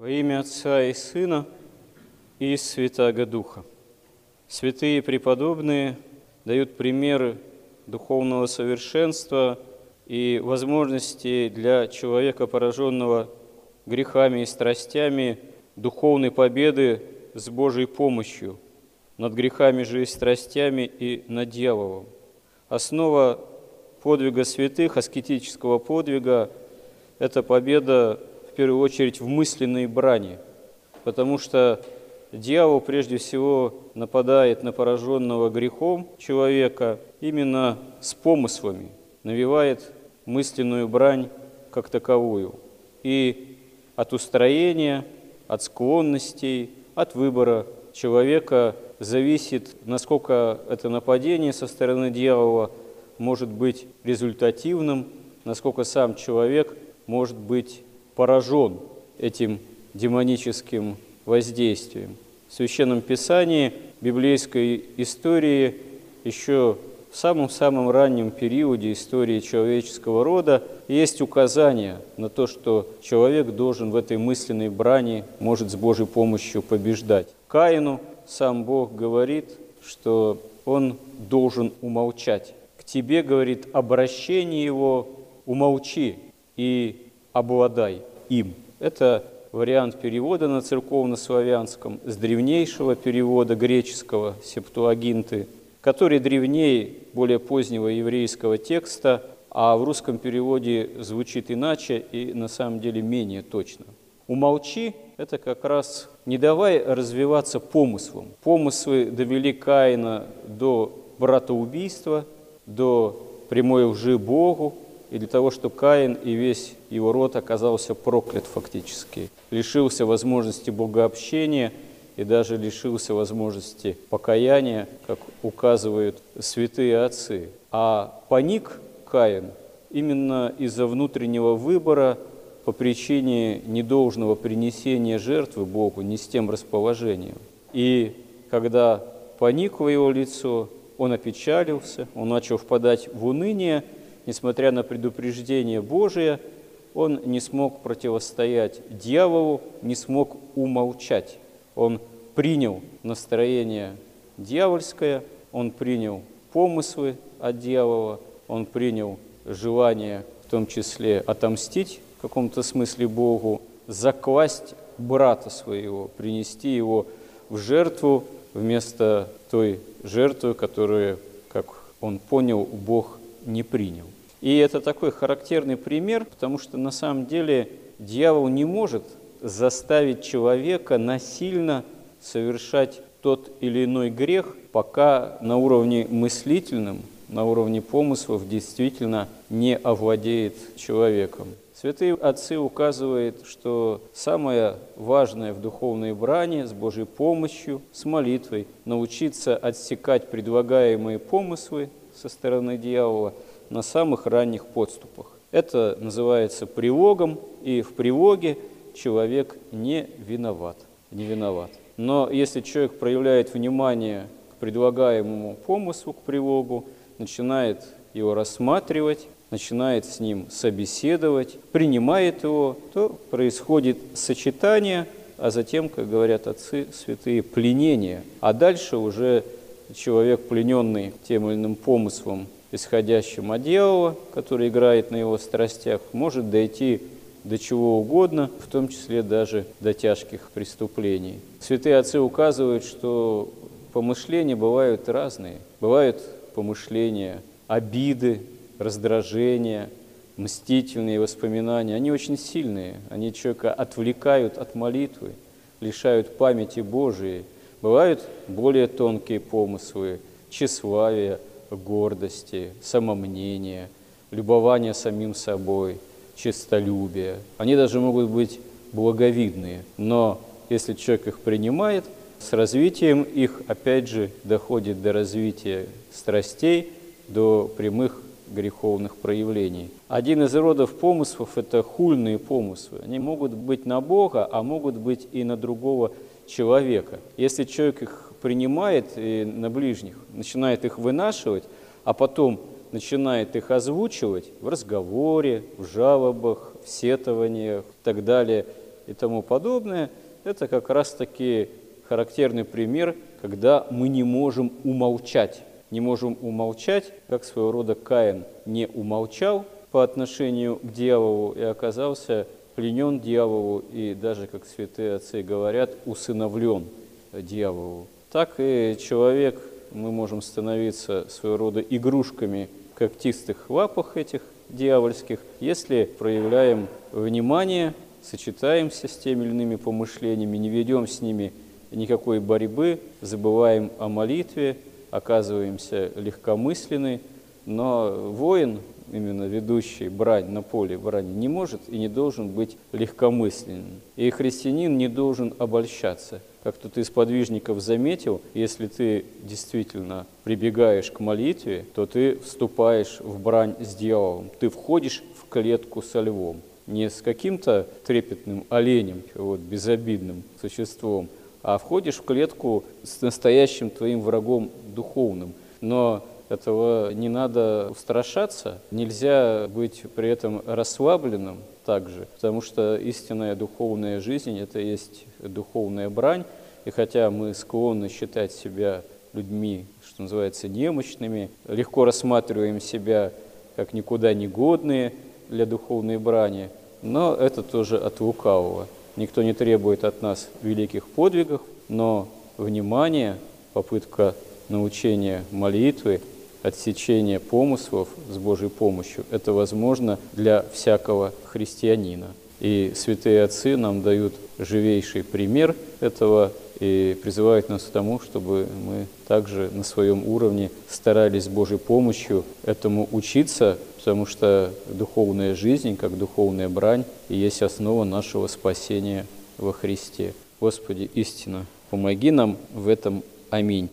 Во имя Отца и Сына и Святаго Духа. Святые преподобные дают примеры духовного совершенства и возможности для человека, пораженного грехами и страстями, духовной победы с Божьей помощью над грехами же и страстями и над дьяволом. Основа подвига святых, аскетического подвига – это победа в первую очередь в мысленной брани, потому что дьявол прежде всего нападает на пораженного грехом человека именно с помыслами, навевает мысленную брань как таковую. И от устроения, от склонностей, от выбора человека зависит, насколько это нападение со стороны дьявола может быть результативным, насколько сам человек может быть поражен этим демоническим воздействием. В Священном Писании, библейской истории, еще в самом-самом раннем периоде истории человеческого рода есть указание на то, что человек должен в этой мысленной брани, может с Божьей помощью побеждать. Каину сам Бог говорит, что он должен умолчать. К тебе, говорит, обращение его умолчи и обладай им. Это вариант перевода на церковно-славянском с древнейшего перевода греческого септуагинты, который древнее более позднего еврейского текста, а в русском переводе звучит иначе и на самом деле менее точно. Умолчи – это как раз не давай развиваться помыслом. Помыслы довели Каина до братоубийства, до прямой лжи Богу, и для того, чтобы Каин и весь его род оказался проклят фактически, лишился возможности богообщения и даже лишился возможности покаяния, как указывают святые отцы. А паник Каин именно из-за внутреннего выбора по причине недолжного принесения жертвы Богу не с тем расположением. И когда поникло его лицо, он опечалился, он начал впадать в уныние – несмотря на предупреждение Божие, он не смог противостоять дьяволу, не смог умолчать. Он принял настроение дьявольское, он принял помыслы от дьявола, он принял желание, в том числе, отомстить в каком-то смысле Богу, закласть брата своего, принести его в жертву вместо той жертвы, которую, как он понял, Бог не принял. И это такой характерный пример, потому что на самом деле дьявол не может заставить человека насильно совершать тот или иной грех, пока на уровне мыслительном, на уровне помыслов действительно не овладеет человеком. Святые отцы указывают, что самое важное в духовной брани с Божьей помощью, с молитвой, научиться отсекать предлагаемые помыслы со стороны дьявола на самых ранних подступах. Это называется привогом, и в привоге человек не виноват. Не виноват. Но если человек проявляет внимание к предлагаемому помыслу, к привогу, начинает его рассматривать, начинает с ним собеседовать, принимает его, то происходит сочетание, а затем, как говорят отцы святые, пленение. А дальше уже человек, плененный тем или иным помыслом, исходящим от дьявола, который играет на его страстях, может дойти до чего угодно, в том числе даже до тяжких преступлений. Святые отцы указывают, что помышления бывают разные. Бывают помышления обиды, раздражения, мстительные воспоминания. Они очень сильные, они человека отвлекают от молитвы, лишают памяти Божией. Бывают более тонкие помыслы, тщеславие, гордости, самомнения, любования самим собой, честолюбия. Они даже могут быть благовидные, но если человек их принимает, с развитием их, опять же, доходит до развития страстей, до прямых греховных проявлений. Один из родов помыслов – это хульные помыслы. Они могут быть на Бога, а могут быть и на другого человека. Если человек их принимает и на ближних, начинает их вынашивать, а потом начинает их озвучивать в разговоре, в жалобах, в сетованиях и так далее, и тому подобное, это как раз-таки характерный пример, когда мы не можем умолчать. Не можем умолчать, как своего рода Каин не умолчал по отношению к дьяволу и оказался пленен дьяволу и даже, как святые отцы говорят, усыновлен дьяволу. Так и человек, мы можем становиться своего рода игрушками когтистых лапах этих дьявольских, если проявляем внимание, сочетаемся с теми или иными помышлениями, не ведем с ними никакой борьбы, забываем о молитве, оказываемся легкомысленны, но воин, именно ведущий брань на поле брани, не может и не должен быть легкомысленным. И христианин не должен обольщаться. Как кто-то из подвижников заметил, если ты действительно прибегаешь к молитве, то ты вступаешь в брань с дьяволом, ты входишь в клетку со львом. Не с каким-то трепетным оленем, вот, безобидным существом, а входишь в клетку с настоящим твоим врагом духовным. Но этого не надо устрашаться, нельзя быть при этом расслабленным также, потому что истинная духовная жизнь – это есть духовная брань, и хотя мы склонны считать себя людьми, что называется, немощными, легко рассматриваем себя как никуда не годные для духовной брани, но это тоже от лукавого. Никто не требует от нас великих подвигов, но внимание, попытка научения молитвы, отсечения помыслов с Божьей помощью, это возможно для всякого христианина. И святые отцы нам дают живейший пример этого и призывают нас к тому, чтобы мы также на своем уровне старались с Божьей помощью этому учиться, потому что духовная жизнь, как духовная брань, и есть основа нашего спасения во Христе. Господи, истина, помоги нам в этом. Аминь.